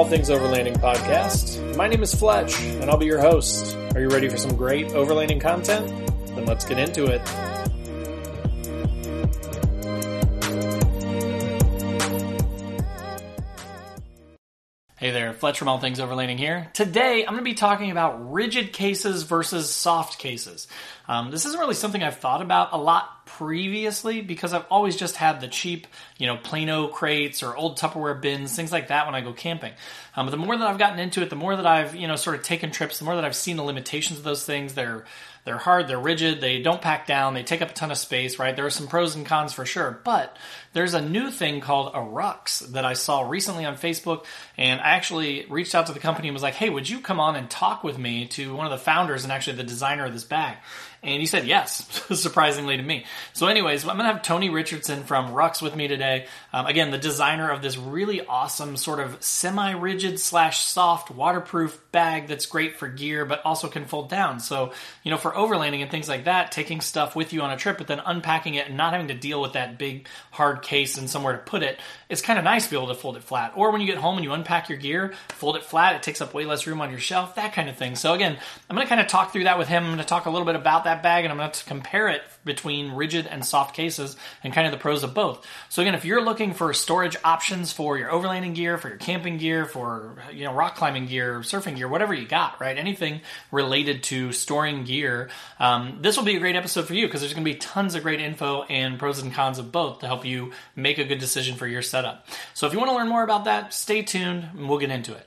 All Things Overlanding podcast. My name is Fletch, and I'll be your host. Are you ready for some great overlanding content? Then let's get into it. Hey there, Fletch from All Things Overlanding here. Today, I'm going to be talking about rigid cases versus soft cases. Um, this isn't really something I've thought about a lot previously because I've always just had the cheap, you know, Plano crates or old Tupperware bins, things like that when I go camping. Um, but the more that I've gotten into it, the more that I've, you know, sort of taken trips, the more that I've seen the limitations of those things. They're they're hard, they're rigid, they don't pack down, they take up a ton of space, right? There are some pros and cons for sure, but there's a new thing called a Rux that I saw recently on Facebook, and I actually reached out to the company and was like, hey, would you come on and talk with me to one of the founders and actually the designer of this bag? And he said yes, surprisingly to me. So, anyways, I'm going to have Tony Richardson from Rux with me today. Um, again, the designer of this really awesome sort of semi rigid slash soft waterproof bag that's great for gear, but also can fold down. So, you know, for overlanding and things like that, taking stuff with you on a trip, but then unpacking it and not having to deal with that big hard case and somewhere to put it, it's kind of nice to be able to fold it flat. Or when you get home and you unpack your gear, fold it flat, it takes up way less room on your shelf, that kind of thing. So, again, I'm going to kind of talk through that with him. I'm going to talk a little bit about that bag and I'm going to compare it between rigid and soft cases and kind of the pros of both. So again, if you're looking for storage options for your overlanding gear, for your camping gear, for you know rock climbing gear, surfing gear, whatever you got, right? Anything related to storing gear, um, this will be a great episode for you because there's going to be tons of great info and pros and cons of both to help you make a good decision for your setup. So if you want to learn more about that, stay tuned and we'll get into it.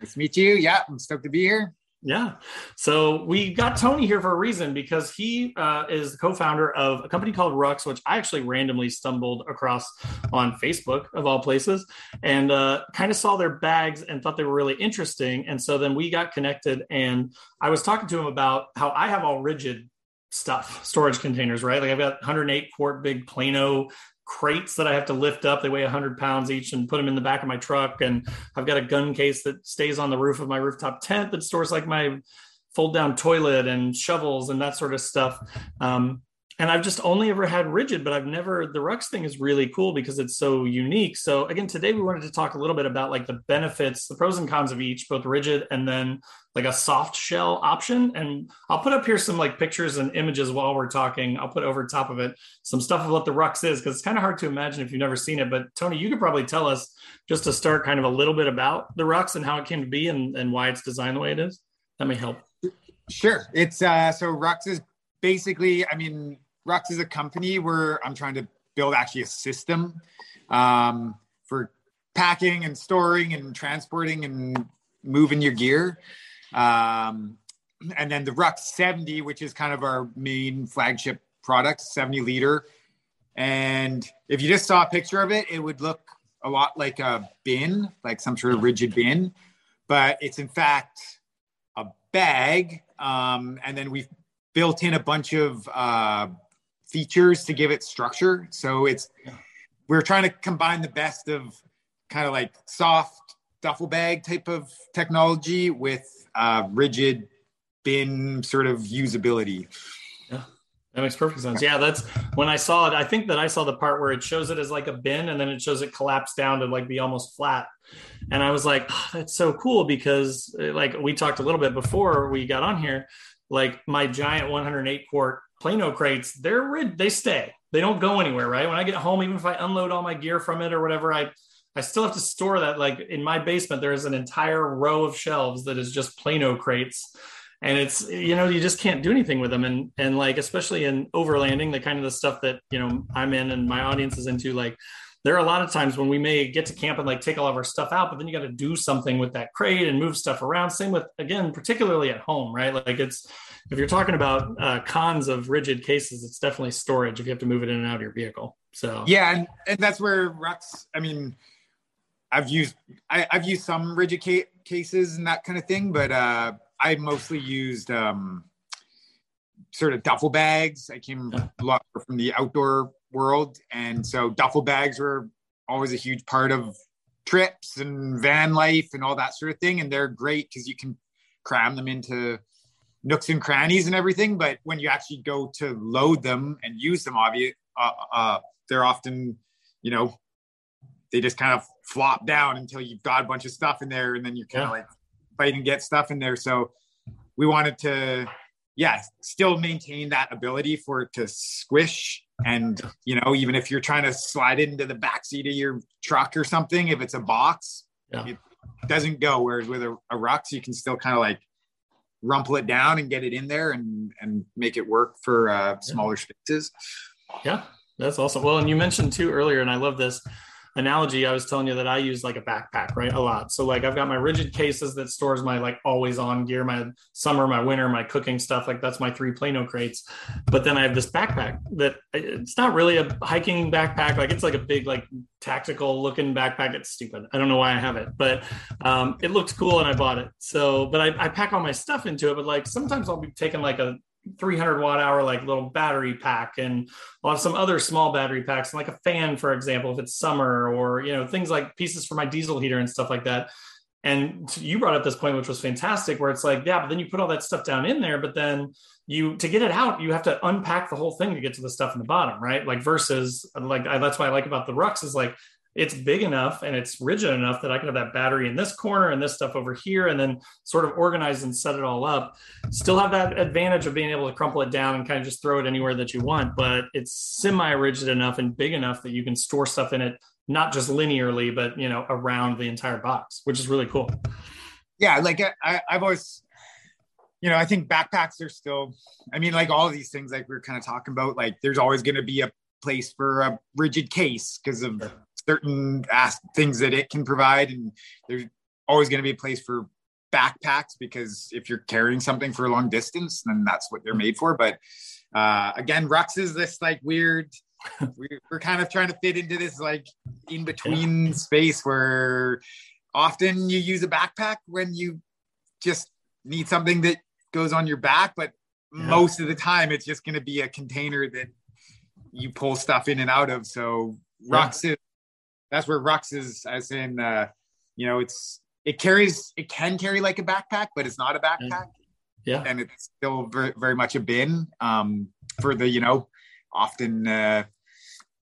Nice to meet you. Yeah, I'm stoked to be here. Yeah. So we got Tony here for a reason because he uh, is the co-founder of a company called Rux, which I actually randomly stumbled across on Facebook of all places, and uh, kind of saw their bags and thought they were really interesting. And so then we got connected, and I was talking to him about how I have all rigid stuff, storage containers, right? Like I've got 108 quart big Plano crates that I have to lift up. They weigh 100 pounds each and put them in the back of my truck. And I've got a gun case that stays on the roof of my rooftop tent that stores like my fold down toilet and shovels and that sort of stuff. Um, and I've just only ever had rigid, but I've never. The Rux thing is really cool because it's so unique. So again, today we wanted to talk a little bit about like the benefits, the pros and cons of each, both rigid and then like a soft shell option. And I'll put up here some like pictures and images while we're talking. I'll put over top of it some stuff of what the Rux is because it's kind of hard to imagine if you've never seen it. But Tony, you could probably tell us just to start kind of a little bit about the Rux and how it came to be and, and why it's designed the way it is. That may help. Sure. It's uh so Rux is basically, I mean, Rux is a company where I'm trying to build actually a system um, for packing and storing and transporting and moving your gear. Um, and then the Rux 70, which is kind of our main flagship product, 70 liter. And if you just saw a picture of it, it would look a lot like a bin, like some sort of rigid bin, but it's in fact a bag. Um, and then we've built in a bunch of uh, features to give it structure. So it's we're trying to combine the best of kind of like soft duffel bag type of technology with uh, rigid bin sort of usability. Yeah, that makes perfect sense. Yeah, that's when I saw it. I think that I saw the part where it shows it as like a bin and then it shows it collapse down to like be almost flat. And I was like, oh, that's so cool because like we talked a little bit before we got on here, like my giant 108 quart Plano crates, they're rid, they stay, they don't go anywhere, right? When I get home, even if I unload all my gear from it or whatever, I I still have to store that. Like in my basement, there is an entire row of shelves that is just Plano crates. And it's you know you just can't do anything with them and and like especially in overlanding the kind of the stuff that you know I'm in and my audience is into like there are a lot of times when we may get to camp and like take all of our stuff out, but then you got to do something with that crate and move stuff around. Same with again, particularly at home, right? Like it's if you're talking about uh, cons of rigid cases, it's definitely storage if you have to move it in and out of your vehicle. So yeah, and, and that's where Rux. I mean, I've used I, have used some rigid ca- cases and that kind of thing, but uh, I mostly used um, sort of duffel bags. I came a lot from the outdoor world. And so duffel bags were always a huge part of trips and van life and all that sort of thing. And they're great because you can cram them into nooks and crannies and everything. But when you actually go to load them and use them, obviously, uh, uh, they're often, you know, they just kind of flop down until you've got a bunch of stuff in there and then you're kind of yeah. like fight and get stuff in there. So we wanted to, yeah, still maintain that ability for it to squish and you know, even if you're trying to slide it into the back seat of your truck or something, if it's a box, yeah. it doesn't go. Whereas with a, a you can still kind of like rumple it down and get it in there and and make it work for uh, smaller yeah. spaces. Yeah, that's awesome. Well, and you mentioned too earlier, and I love this analogy, I was telling you that I use like a backpack, right? A lot. So like I've got my rigid cases that stores my like always on gear, my summer, my winter, my cooking stuff. Like that's my three Plano crates. But then I have this backpack that it's not really a hiking backpack. Like it's like a big like tactical looking backpack. It's stupid. I don't know why I have it, but um, it looks cool and I bought it. So, but I, I pack all my stuff into it. But like sometimes I'll be taking like a 300 watt hour like little battery pack and I'll have some other small battery packs like a fan for example if it's summer or you know things like pieces for my diesel heater and stuff like that. And you brought up this point which was fantastic where it's like yeah but then you put all that stuff down in there but then you to get it out you have to unpack the whole thing to get to the stuff in the bottom right? Like versus like I, that's what i like about the Rux is like it's big enough and it's rigid enough that I can have that battery in this corner and this stuff over here, and then sort of organize and set it all up. Still have that advantage of being able to crumple it down and kind of just throw it anywhere that you want, but it's semi rigid enough and big enough that you can store stuff in it, not just linearly, but you know, around the entire box, which is really cool. Yeah, like uh, I, I've always you know, I think backpacks are still, I mean, like all of these things, like we are kind of talking about, like there's always going to be a place for a rigid case because of certain ask, things that it can provide, and there's always going to be a place for backpacks because if you're carrying something for a long distance, then that's what they're made for. But uh, again, Rux is this like weird. we're kind of trying to fit into this like in between yeah. space where often you use a backpack when you just need something that goes on your back, but yeah. most of the time it's just going to be a container that you pull stuff in and out of. So Rux yeah. is that's where Rux is, as in, uh, you know, it's it carries it can carry like a backpack, but it's not a backpack. Yeah, and it's still very, very much a bin um, for the you know often uh,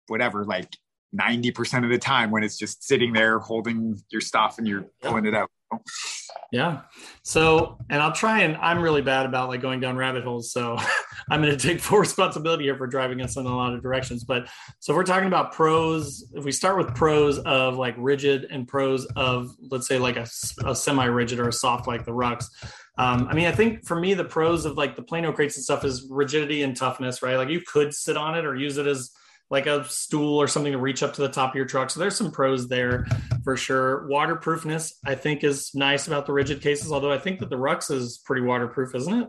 whatever like ninety percent of the time when it's just sitting there holding your stuff and you're pulling it out. Yeah. So, and I'll try and I'm really bad about like going down rabbit holes. So I'm going to take full responsibility here for driving us in a lot of directions. But so if we're talking about pros, if we start with pros of like rigid and pros of, let's say like a, a semi rigid or a soft like the Rux. Um, I mean, I think for me, the pros of like the Plano crates and stuff is rigidity and toughness, right? Like you could sit on it or use it as like a stool or something to reach up to the top of your truck. So there's some pros there for sure. Waterproofness, I think, is nice about the rigid cases. Although I think that the Rux is pretty waterproof, isn't it?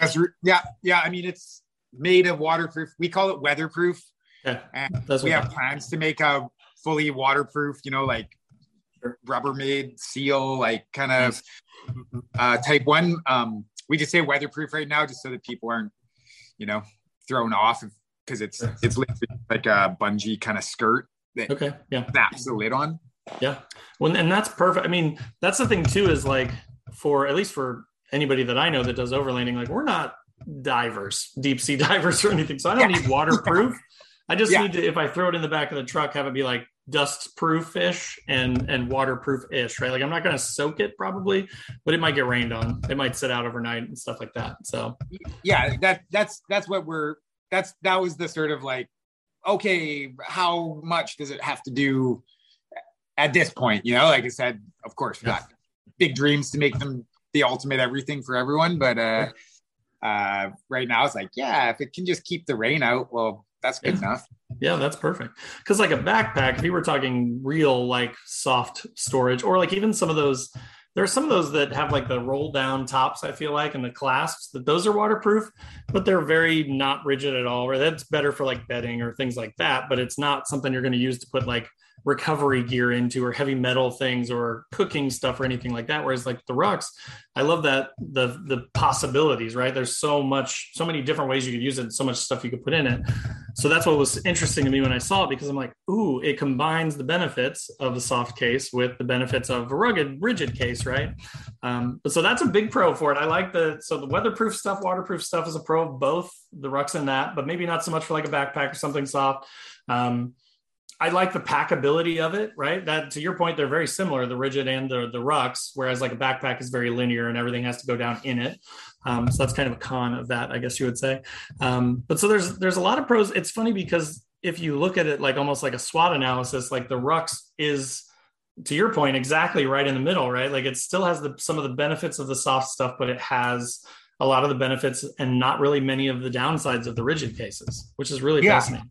That's yeah, yeah. I mean, it's made of waterproof. We call it weatherproof. Yeah, and we have plans to make a fully waterproof. You know, like. Rubbermaid seal, like kind of uh, type one. Um, we just say weatherproof right now, just so that people aren't, you know, thrown off if because it's it's like a bungee kind of skirt that okay yeah snaps the lid on. Yeah, well, and that's perfect. I mean, that's the thing too is like for at least for anybody that I know that does overlanding, like we're not divers, deep sea divers or anything, so I don't yeah. need waterproof. I just yeah. need to if I throw it in the back of the truck, have it be like dust proof ish and and waterproof ish, right? Like I'm not going to soak it probably, but it might get rained on. It might sit out overnight and stuff like that. So yeah, that that's that's what we're that's that was the sort of like okay, how much does it have to do at this point? You know, like I said, of course, we got big dreams to make them the ultimate everything for everyone, but uh, uh, right now it's like, yeah, if it can just keep the rain out, well, that's good Yeah. enough. Yeah, that's perfect. Because like a backpack, if you were talking real like soft storage, or like even some of those, there are some of those that have like the roll down tops. I feel like and the clasps that those are waterproof, but they're very not rigid at all. Or that's better for like bedding or things like that. But it's not something you're going to use to put like recovery gear into or heavy metal things or cooking stuff or anything like that. Whereas like the Rux, I love that the the possibilities. Right, there's so much, so many different ways you could use it, and so much stuff you could put in it. So that's what was interesting to me when I saw it because I'm like, ooh, it combines the benefits of a soft case with the benefits of a rugged, rigid case, right? Um, but so that's a big pro for it. I like the so the weatherproof stuff, waterproof stuff is a pro of both the Rux and that, but maybe not so much for like a backpack or something soft. Um, I like the packability of it, right? That to your point, they're very similar, the rigid and the the Rux, whereas like a backpack is very linear and everything has to go down in it. Um, so that's kind of a con of that, I guess you would say. Um, but so there's there's a lot of pros. It's funny because if you look at it like almost like a SWOT analysis, like the Rux is to your point exactly right in the middle, right? Like it still has the some of the benefits of the soft stuff, but it has a lot of the benefits and not really many of the downsides of the rigid cases, which is really Yeah. fascinating.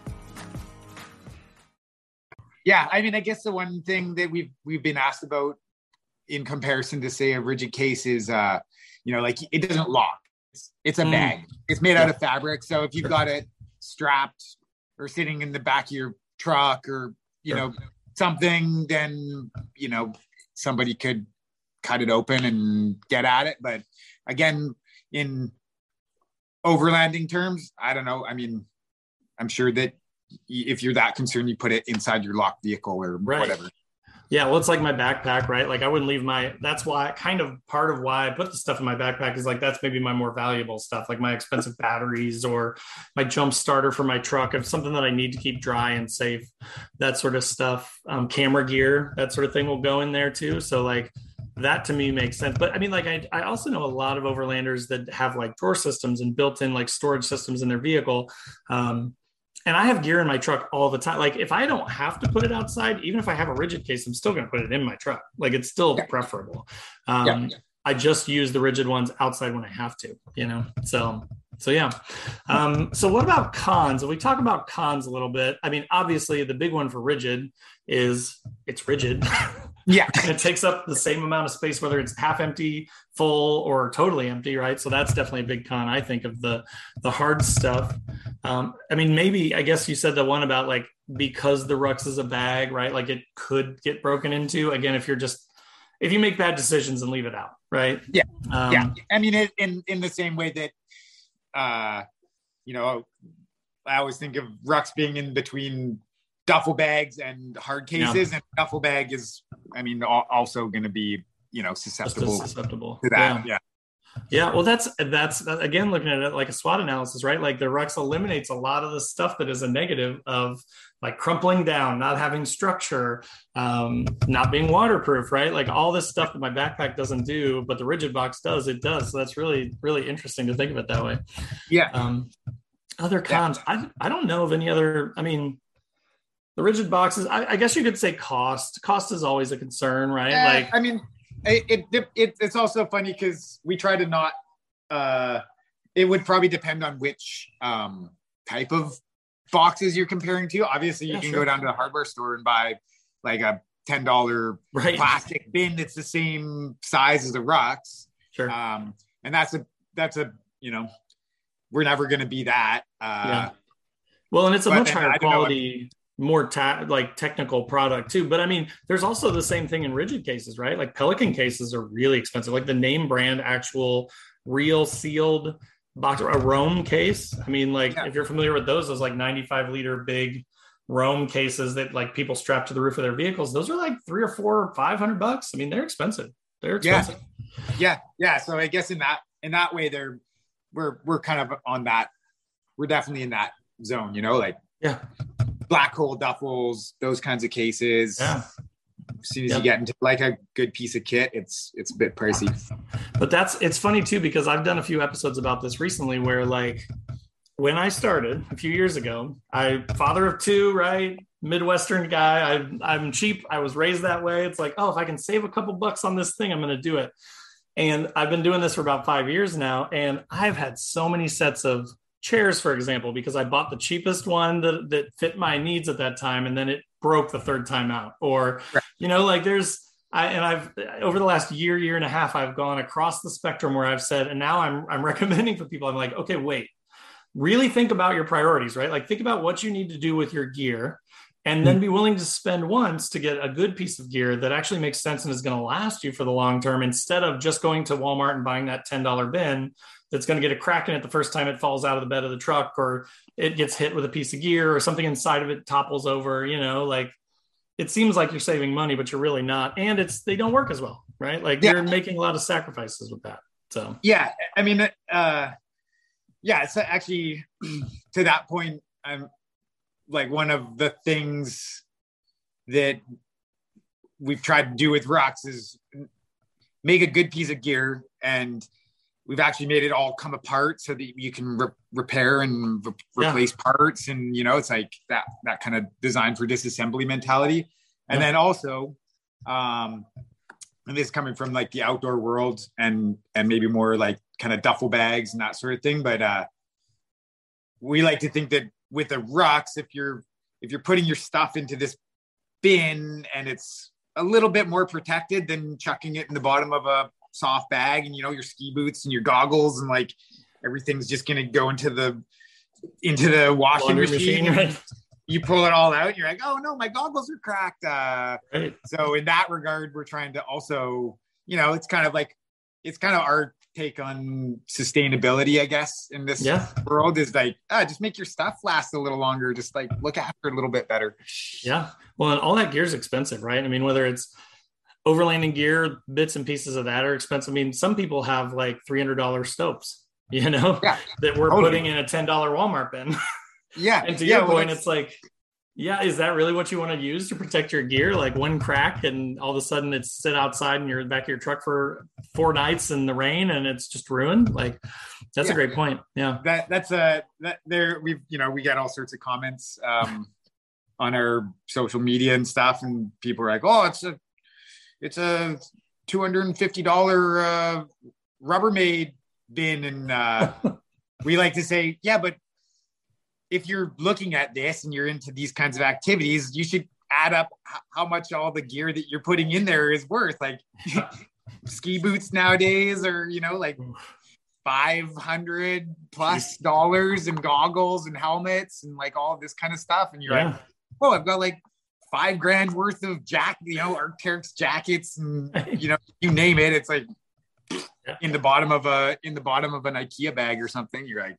Yeah, I mean, I guess the one thing that we've we've been asked about in comparison to say a rigid case is, uh, you know, like it doesn't lock. It's, it's a Mm. bag. It's made out of fabric. So if you've got it strapped or sitting in the back of your truck or you Sure. know something, then you know somebody could cut it open and get at it. But again, in overlanding terms, I don't know. I mean, I'm sure that if you're that concerned, you put it inside your locked vehicle or Right. whatever. Yeah, well, it's like my backpack, right? Like I wouldn't leave my. That's why, kind of part of why I put the stuff in my backpack is like that's maybe my more valuable stuff, like my expensive batteries or my jump starter for my truck, if something that I need to keep dry and safe, that sort of stuff. Um, camera gear, that sort of thing will go in there too. So like that to me makes sense. But I mean, like I, I also know a lot of overlanders that have like drawer systems and built-in like storage systems in their vehicle. Um, and I have gear in my truck all the time. Like if I don't have to put it outside, even if I have a rigid case, I'm still going to put it in my truck. Like it's still Yeah. preferable. Um, Yeah. I just use the rigid ones outside when I have to, you know? So, so yeah. Um, so what about cons? If we talk about cons a little bit, I mean, obviously the big one for rigid is it's rigid. Yeah. it takes up the same amount of space, whether it's half empty, full, or totally empty, right? So that's definitely a big con, I think, of the the hard stuff. Um, I mean, maybe I guess you said the one about like because the Rux is a bag, right? Like it could get broken into. Again, if you're just if you make bad decisions and leave it out, right? Yeah. Um, yeah. I mean, it, in in the same way that, uh, you know, I always think of Rux being in between duffel bags and hard cases, and duffel bag is, I mean, also going to be, you know, susceptible susceptible to that. Yeah. Yeah, well, that's that's that- again looking at it like a SWOT analysis, right? Like the Rux eliminates a lot of the stuff that is a negative of like crumpling down, not having structure, um, not being waterproof, right? Like all this stuff that my backpack doesn't do, but the rigid box does. It does. So that's really really interesting to think of it that way. Yeah. Um, other cons, I I don't know of any other. I mean, the rigid boxes. I, I guess you could say cost. Cost is always a concern, right? Eh, like I mean, it, it, it it's also funny because we try to not. Uh, it would probably depend on which um, type of boxes you're comparing to. Obviously, you Yeah, can sure. go down to the hardware store and buy like a ten dollar right. plastic bin that's the same size as the Rux. Sure. Um, and that's a that's a you know we're never going to be that. Uh, Yeah. Well, and it's a much higher I don't know, quality, more ta- like technical product too. But I mean, there's also the same thing in rigid cases, right? Like Pelican cases are really expensive. Like the name brand, actual real sealed box, a Roam case. I mean, like Yeah. if you're familiar with those, those like 95 liter big Roam cases that like people strap to the roof of their vehicles. Those are like three or four or five hundred bucks. I mean, they're expensive. They're expensive. Yeah. yeah, yeah. So I guess in that in that way, they're we're we're kind of on that. We're definitely in that zone, you know, like yeah, black hole duffels, those kinds of cases. Yeah. As soon as Yep. you get into like a good piece of kit, it's it's a bit pricey. But that's it's funny too because I've done a few episodes about this recently where like when I started a few years ago, I father of two, right? Midwestern guy. I I'm cheap. I was raised that way. It's like, oh, if I can save a couple bucks on this thing, I'm going to do it. And I've been doing this for about 5 years now and I've had so many sets of chairs for example because I bought the cheapest one that that fit my needs at that time and then it broke the third time out or Right. you know like there's I, and I've over the last year, year and a half, I've gone across the spectrum where I've said, and now I'm I'm recommending for people. I'm like, okay, wait, really think about your priorities, right? Like think about what you need to do with your gear, and then be willing to spend once to get a good piece of gear that actually makes sense and is going to last you for the long term, instead of just going to Walmart and buying that ten dollar bin that's going to get a crack in it the first time it falls out of the bed of the truck, or it gets hit with a piece of gear, or something inside of it topples over. You know, like it seems like you're saving money, but you're really not. And it's they don't work as well, right? Like Yeah. you're making a lot of sacrifices with that. So Yeah, I mean, uh, yeah, it's actually to that point. I'm like one of the things that we've tried to do with Rux is make a good piece of gear and we've actually made it all come apart so that you can re- repair and re- Yeah. replace parts and you know it's like that that kind of design for disassembly mentality and Yeah. then also um and this is coming from like the outdoor world and and maybe more like kind of duffel bags and that sort of thing but uh we like to think that with the Rux if you're if you're putting your stuff into this bin and it's a little bit more protected than chucking it in the bottom of a soft bag and you know your ski boots and your goggles and like everything's just gonna go into the into the washing laundry machine, machine, right? you pull it all out and you're like oh no my goggles are cracked uh right? so in that regard we're trying to also you know it's kind of like it's kind of our take on sustainability i guess in this Yeah. world is like ah, just make your stuff last a little longer just like look after it a little bit better Yeah. Well, and all that gear is expensive, right? I mean, whether it's overlanding gear, bits and pieces of that are expensive. I mean, some people have like $300 stopes, you know, Yeah, that we're totally. putting in a $10 Walmart bin. yeah and to yeah, your well, point, it's like, yeah, is that really what you want to use to protect your gear? Like one crack and all of a sudden it's sit outside in your back of your truck for four nights in the rain and it's just ruined. Like that's a great point. Yeah. that that's a that there we've you know we get all sorts of comments um on our social media and stuff and people are like oh it's a it's a 250 dollar uh rubbermaid bin and uh we like to say yeah but if you're looking at this and you're into these kinds of activities you should add up how much all the gear that you're putting in there is worth like ski boots nowadays are you know like 500 plus dollars and goggles and helmets and like all this kind of stuff and you're Yeah. like oh i've got like five grand worth of jack you know Arc'teryx jackets and you know you name it it's like Yeah. in the bottom of a in the bottom of an ikea bag or something you're like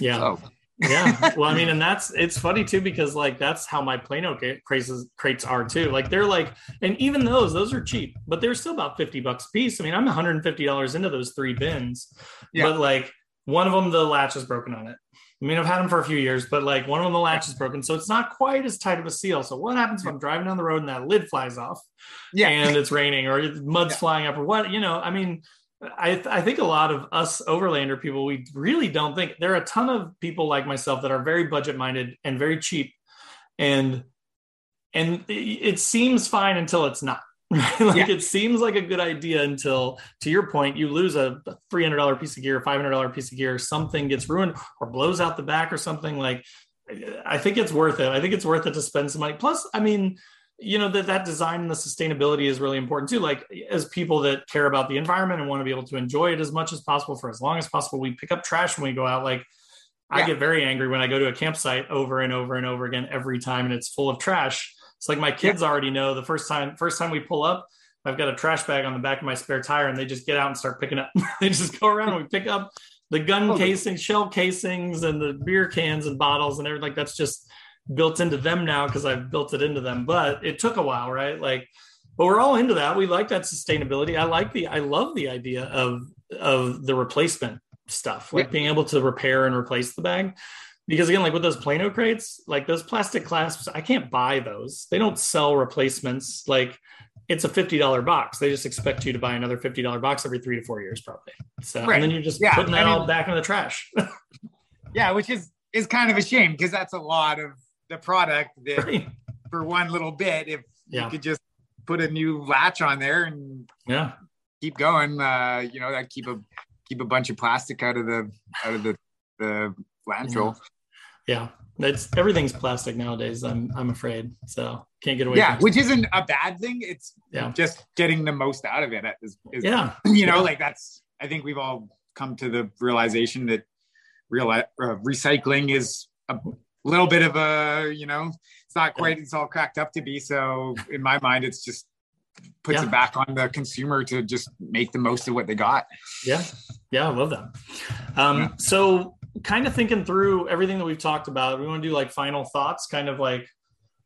Yeah. oh yeah. Well i mean and that's it's funny too because like that's how my plano crates crates are too. Like they're like and even those those are cheap but they're still about 50 bucks a piece. I mean i'm 150 dollars into those three bins Yeah. but like one of them the latch is broken on it. I mean i've had them for a few years but like one of them the latch is broken so it's not quite as tight of a seal. So what happens if i'm driving down the road and that lid flies off yeah. and it's raining or mud's Yeah. flying up or what? You know i mean I, I think a lot of us overlander people we really don't think there are a ton of people like myself that are very budget minded and very cheap. And and it, it seems fine until it's not like Yeah. it seems like a good idea until to your point you lose a $300 piece of gear $500 piece of gear something gets ruined or blows out the back or something like i think it's worth it. I think it's worth it to spend some money. Plus i mean you know that that design and the sustainability is really important too. Like as people that care about the environment and want to be able to enjoy it as much as possible for as long as possible we pick up trash when we go out. Like i get very angry when i go to a campsite over and over and over again every time and it's full of trash. It's like my kids already know the first time first time we pull up i've got a trash bag on the back of my spare tire and they just get out and start picking up. They just go around and we pick up the gun Oh, casing shell casings and the beer cans and bottles and everything. Like that's just built into them now because I've built it into them. But it took a while, right? Like, but we're all into that. We like that sustainability. I like the, I love the idea of of the replacement stuff, like yeah. being able to repair and replace the bag. Because again, like with those Plano crates, like those plastic clasps, I can't buy those. They don't sell replacements. Like it's a $50 box. They just expect you to buy another $50 box every three to four years, probably. So, right. and then you're just yeah, putting that I mean, all back in the trash. yeah, which is, is kind of a shame because that's a lot of the product that right. for one little bit, if yeah. you could just put a new latch on there and yeah, keep going, uh, you know, that keep a, keep a bunch of plastic out of the, out of the, the landfill. Yeah. yeah. It's everything's plastic nowadays. I'm, I'm afraid. So can't get away. Yeah, which isn't a bad thing. It's yeah. just getting the most out of it. Is, is yeah, you know, yeah. like that's. I think we've all come to the realization that real uh, recycling is a little bit of a, you know, it's not quite it's all cracked up to be. So in my mind, it's just puts yeah. it back on the consumer to just make the most of what they got. Yeah, yeah, I love that. Um, yeah. So kind of thinking through everything that we've talked about, we want to do like final thoughts, kind of like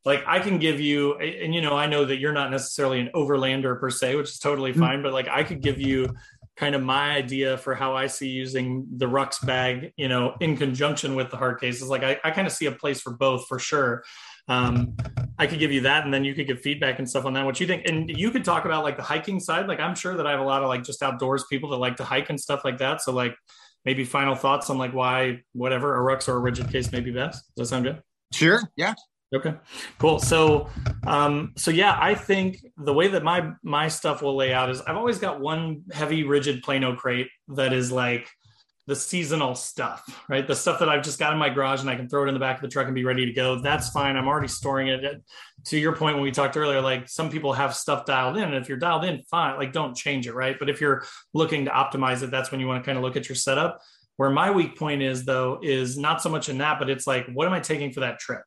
like I can give you, and you know, I know that you're not necessarily an overlander per se, which is totally mm-hmm. fine, but like I could give you kind of my idea for how I see using the Rux bag, you know, in conjunction with the hard cases. Like I, I kind of see a place for both for sure. Um, I could give you that, and then you could give feedback and stuff on that. What you think, and you could talk about like the hiking side. Like I'm sure that I have a lot of like just outdoors people that like to hike and stuff like that. So like maybe final thoughts on like why whatever a Rux or a rigid case may be best. Does that sound good? Sure. Yeah. Okay, cool. So, um, so yeah, I think the way that my my stuff will lay out is I've always got one heavy, rigid Plano crate that is like the seasonal stuff, right? The stuff that I've just got in my garage and I can throw it in the back of the truck and be ready to go. That's fine. I'm already storing it. To your point, when we talked earlier, like some people have stuff dialed in. And if you're dialed in, fine. Like don't change it, right? But if you're looking to optimize it, that's when you want to kind of look at your setup. Where my weak point is, though, is not so much in that, but it's like, what am I taking for that trip?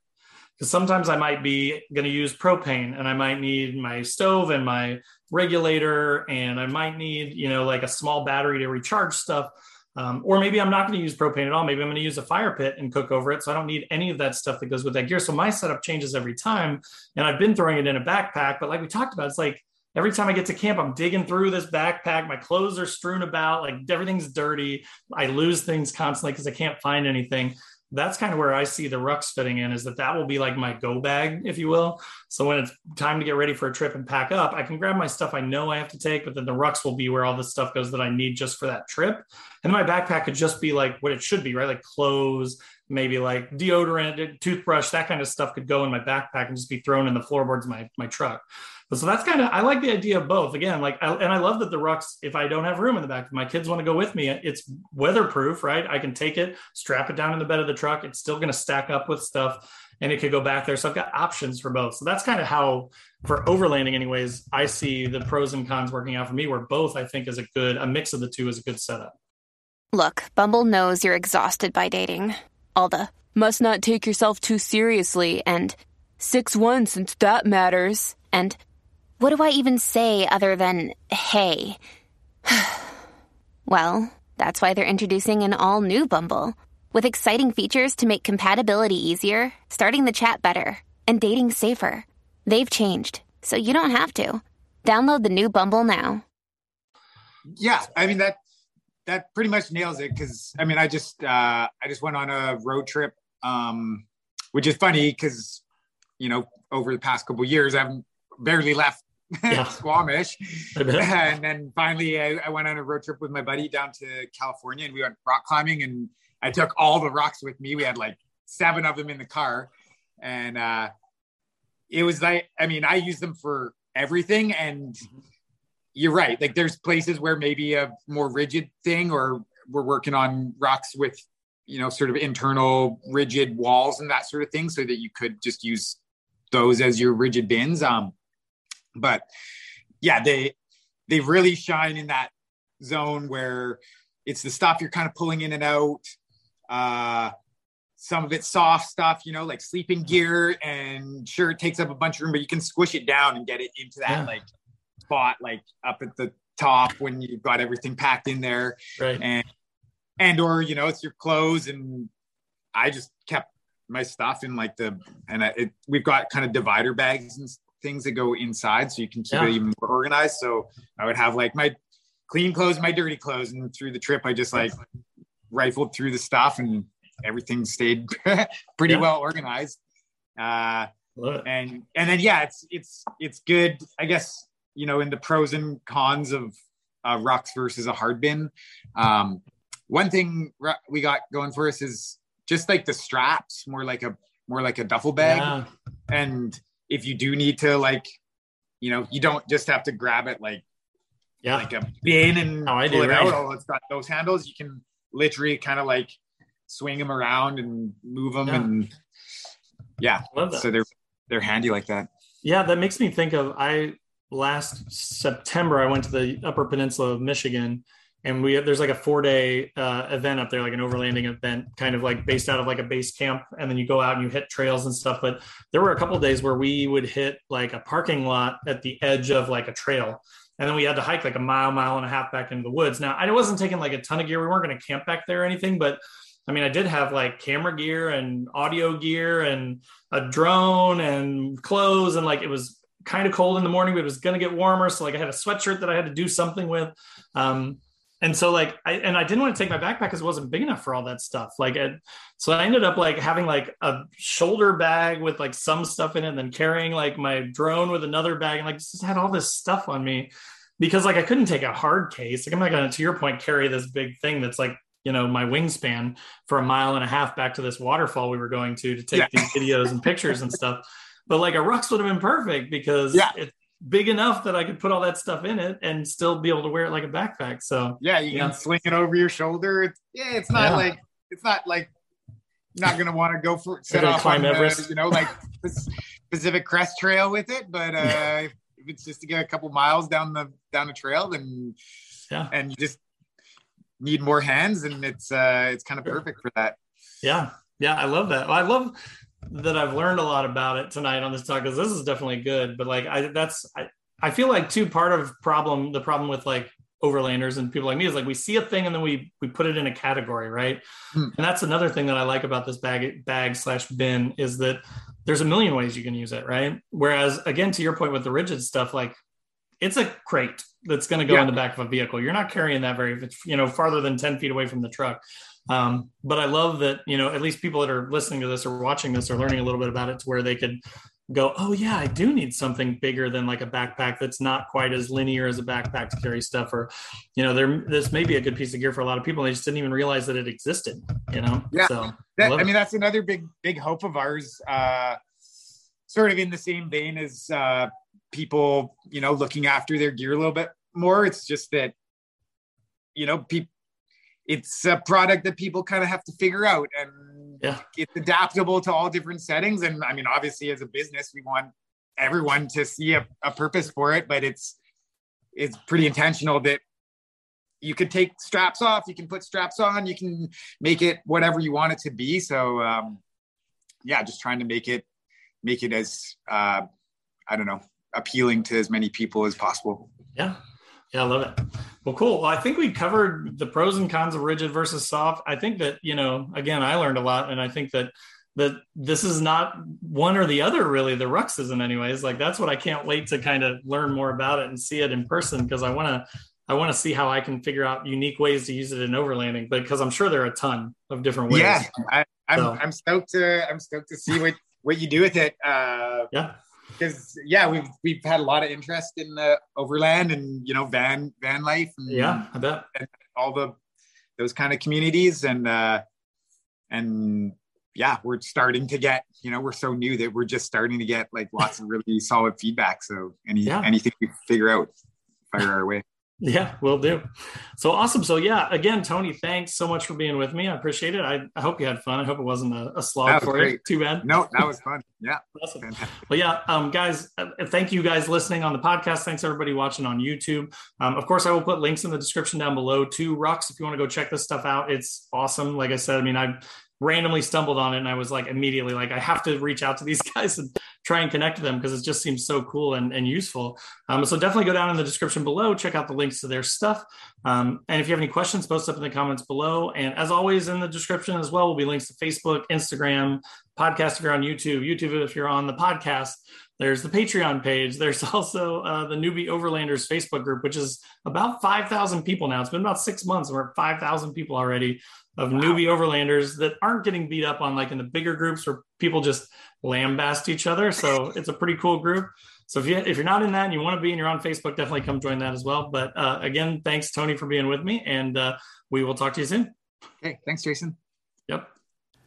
Because sometimes I might be going to use propane and I might need my stove and my regulator and I might need, you know, like a small battery to recharge stuff. Um, or maybe I'm not going to use propane at all. Maybe I'm going to use a fire pit and cook over it. So I don't need any of that stuff that goes with that gear. So my setup changes every time. And I've been throwing it in a backpack, but like we talked about, it's like every time I get to camp, I'm digging through this backpack. My clothes are strewn about, like everything's dirty. I lose things constantly because I can't find anything that's kind of where I see the Rux fitting in is that that will be like my go bag, if you will. So when it's time to get ready for a trip and pack up, I can grab my stuff I know I have to take, but then the Rux will be where all the stuff goes that I need just for that trip. And my backpack could just be like what it should be, right? Like clothes, maybe like deodorant, toothbrush, that kind of stuff could go in my backpack and just be thrown in the floorboards of my, my truck. But so that's kind of I like the idea of both. Again, like I, and I love that the Rux. If I don't have room in the back, if my kids want to go with me, it's weatherproof, right? I can take it, strap it down in the bed of the truck. It's still going to stack up with stuff, and it could go back there. So I've got options for both. So that's kind of how, for overlanding, anyways, I see the pros and cons working out for me. Where both I think is a good a mix of the two is a good setup. Look, Bumble knows you're exhausted by dating. All the must not take yourself too seriously and six one since that matters and what do I even say other than hey? well, that's why they're introducing an all new Bumble with exciting features to make compatibility easier, starting the chat better, and dating safer. They've changed, so you don't have to. Download the new Bumble now. Yeah, I mean that that pretty much nails it because I mean I just uh, I just went on a road trip, um, which is funny because you know over the past couple years I've barely left yeah. Squamish. And then finally, I, I, went on a road trip with my buddy down to California and we went rock climbing. And I took all the Rux with me. We had like seven of them in the car. And uh, it was like, I mean, I use them for everything. And you're right. Like, there's places where maybe a more rigid thing, or we're working on Rux with, you know, sort of internal rigid walls and that sort of thing, so that you could just use those as your rigid bins. Um, but yeah, they they really shine in that zone where it's the stuff you're kind of pulling in and out. Uh, some of it's soft stuff, you know, like sleeping gear, and sure it takes up a bunch of room, but you can squish it down and get it into that yeah. like spot, like up at the top when you've got everything packed in there, right? And and or you know it's your clothes, and I just kept my stuff in like the and I, it, we've got kind of divider bags and things that go inside so you can keep Yeah. it even more organized. So I would have like my clean clothes, my dirty clothes, and through the trip I just like rifled through the stuff and everything stayed pretty Yeah. well organized. Uh, and and then yeah, it's it's it's good. I guess you know in the pros and cons of uh, Rux versus a hard bin. Um, one thing we got going for us is just like the straps, more like a more like a duffel bag. Yeah. And if you do need to like, you know, you don't just have to grab it like Yeah. like a bin and Oh, I pull do, it right. out. Oh, it's got those handles. You can literally kind of like swing them around and move them Yeah. and yeah. Love that. So they're they're handy like that. Yeah, that makes me think of I last September I went to the Upper Peninsula of Michigan, and we there's like a four day uh, event up there, like an overlanding event, kind of like based out of like a base camp, and then you go out and you hit trails and stuff. But there were a couple days where we would hit like a parking lot at the edge of like a trail. And then we had to hike like a mile, mile and a half back into the woods. Now, I wasn't taking like a ton of gear. We weren't going to camp back there or anything, but I mean, I did have like camera gear and audio gear and a drone and clothes. And like it was kind of cold in the morning, but it was going to get warmer. So like I had a sweatshirt that I had to do something with. Um, and so like I and I didn't want to take my backpack because it wasn't big enough for all that stuff. Like it, so I ended up like having like a shoulder bag with like some stuff in it, and then carrying like my drone with another bag, and like just had all this stuff on me because like I couldn't take a hard case. Like I'm not gonna, to your point, carry this big thing that's like you know my wingspan for a mile and a half back to this waterfall we were going to to take Yeah. these videos and pictures and stuff. But like a Rux would have been perfect because Yeah. it's big enough that I could put all that stuff in it and still be able to wear it like a backpack. So Yeah, you Yeah. can sling it over your shoulder. It's, yeah, it's not Yeah. like it's not like you're not gonna want to go for set off climb on the, you know, like Pac- Pacific Crest Trail with it. But uh, if it's just to get a couple miles down the down the trail, then Yeah. and you just need more hands, and it's uh, it's kind of perfect for that. Yeah. Yeah. I love that. I love that I've learned a lot about it tonight on this talk because this is definitely good. But like, I, that's, I, I feel like too part of problem, the problem with like overlanders and people like me is like we see a thing and then we, we put it in a category. Right. Hmm. And that's another thing that I like about this bag, bag slash bin is that there's a million ways you can use it. Right. Whereas again, to your point with the rigid stuff, like it's a crate that's going to go Yeah. in the back of a vehicle. You're not carrying that very, you know, farther than 10 feet away from the truck. Um, but I love that, you know, at least people that are listening to this or watching this are learning a little bit about it to where they could go, oh, yeah, I do need something bigger than like a backpack that's not quite as linear as a backpack to carry stuff. Or, you know, there, this may be a good piece of gear for a lot of people. And they just didn't even realize that it existed, you know? Yeah. So, That, love I mean, that's another big big hope of ours. Uh, sort of in the same vein as uh, people, you know, looking after their gear a little bit more. It's just that, you know, people. It's a product that people kind of have to figure out, and Yeah. it's adaptable to all different settings. And I mean, obviously, as a business, we want everyone to see a, a purpose for it, but it's it's pretty intentional that you could take straps off, you can put straps on, you can make it whatever you want it to be. So um, yeah, just trying to make it make it as uh, I don't know appealing to as many people as possible. Yeah. Yeah, I love it. Well, cool. Well, I think we covered the pros and cons of rigid versus soft. I think that, you know, again, I learned a lot and I think that that this is not one or the other really the rux isn't anyways like that's what i can't wait to kind of learn more about it and see it in person because i want to i want to see how i can figure out unique ways to use it in overlanding but because i'm sure there are a ton of different ways Yeah, I, I'm So- I'm stoked to I'm stoked to see what what you do with it. Uh, yeah because yeah, we've we've had a lot of interest in the overland and you know van van life. And, yeah i bet all the those kind of communities and uh and yeah we're starting to get you know we're so new that we're just starting to get like lots of really solid feedback so any Yeah. anything we figure out fire our way Yeah, will do. So awesome. So yeah, again, Tony, thanks so much for being with me. I appreciate it. I, I hope you had fun. I hope it wasn't a, a slog was for you. Too bad. no that was fun yeah Awesome. fantastic. Well, yeah, um, guys, uh, thank you guys listening on the podcast. Thanks everybody watching on YouTube. Um, of course, I will put links in the description down below to Rux if you want to go check this stuff out. It's awesome. Like I said, I mean, I randomly stumbled on it and I was like immediately like I have to reach out to these guys and try and connect to them because it just seems so cool and, and useful. Um, so definitely go down in the description below, check out the links to their stuff. Um, and if you have any questions, post up in the comments below. And as always in the description as well will be links to Facebook, Instagram, podcast if you're on YouTube, YouTube if you're on the podcast. There's the Patreon page. There's also uh, the Newbie Overlanders Facebook group, which is about 5,000 people now. It's been about six months. We're at 5,000 people already of wow. newbie overlanders that aren't getting beat up on like in the bigger groups where people just lambast each other. So it's a pretty cool group. So if you if you're not in that and you want to be and you're on Facebook, definitely come join that as well. But uh, again, thanks Tony for being with me, and uh, we will talk to you soon. Okay, thanks, Jason. Yep.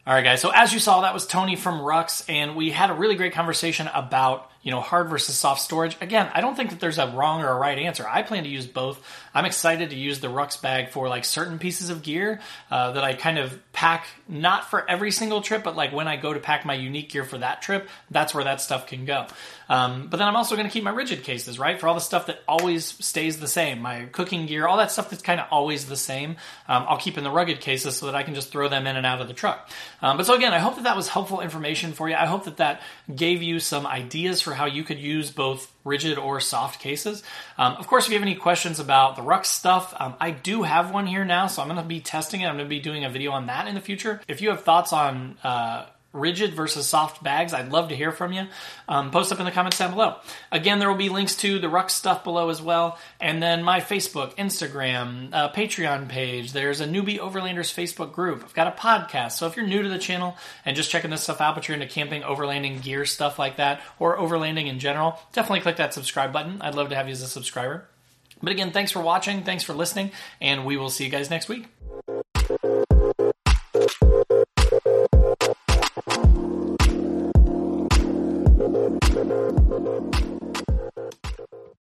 All right, guys. So as you saw, that was Tony from Rux, and we had a really great conversation about you know, hard versus soft storage. Again, I don't think that there's a wrong or a right answer. I plan to use both. I'm excited to use the Rux bag for like certain pieces of gear uh, that I kind of pack, not for every single trip, but like when I go to pack my unique gear for that trip, that's where that stuff can go. Um, but then I'm also going to keep my rigid cases, right? For all the stuff that always stays the same, my cooking gear, all that stuff that's kind of always the same, um, I'll keep in the rugged cases so that I can just throw them in and out of the truck. Um, but so again, I hope that that was helpful information for you. I hope that that gave you some ideas for for how you could use both rigid or soft cases. Um, of course, if you have any questions about the Rux stuff, um, I do have one here now, so I'm going to be testing it. I'm going to be doing a video on that in the future. If you have thoughts on uh, rigid versus soft bags. I'd love to hear from you. Um, post up in the comments down below. Again, there will be links to the Rux stuff below as well, and then my Facebook, Instagram, uh, Patreon page. There's a Newbie Overlanders Facebook group. I've got a podcast. So if you're new to the channel and just checking this stuff out, but you're into camping, overlanding gear, stuff like that, or overlanding in general, definitely click that subscribe button. I'd love to have you as a subscriber. But again, thanks for watching, thanks for listening, and we will see you guys next week.